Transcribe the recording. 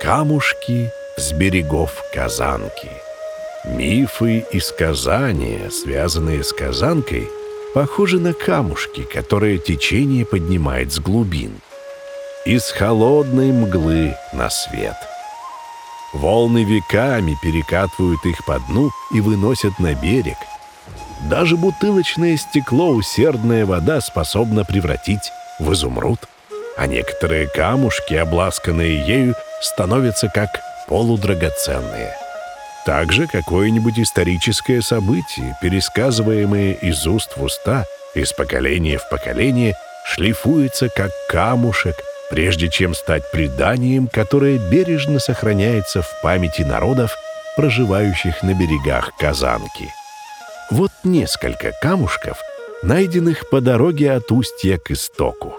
Камушки с берегов Казанки. Мифы и сказания, связанные с Казанкой, похожи на камушки, которые течение поднимает с глубин. Из холодной мглы на свет. Волны веками перекатывают их по дну и выносят на берег. Даже бутылочное стекло усердная вода способна превратить в изумруд, а некоторые камушки, обласканные ею, становятся как полудрагоценные. Также какое-нибудь историческое событие, пересказываемое из уст в уста, из поколения в поколение, шлифуется как камушек, прежде чем стать преданием, которое бережно сохраняется в памяти народов, проживающих на берегах Казанки. Вот несколько камушков, найденных по дороге от устья к истоку.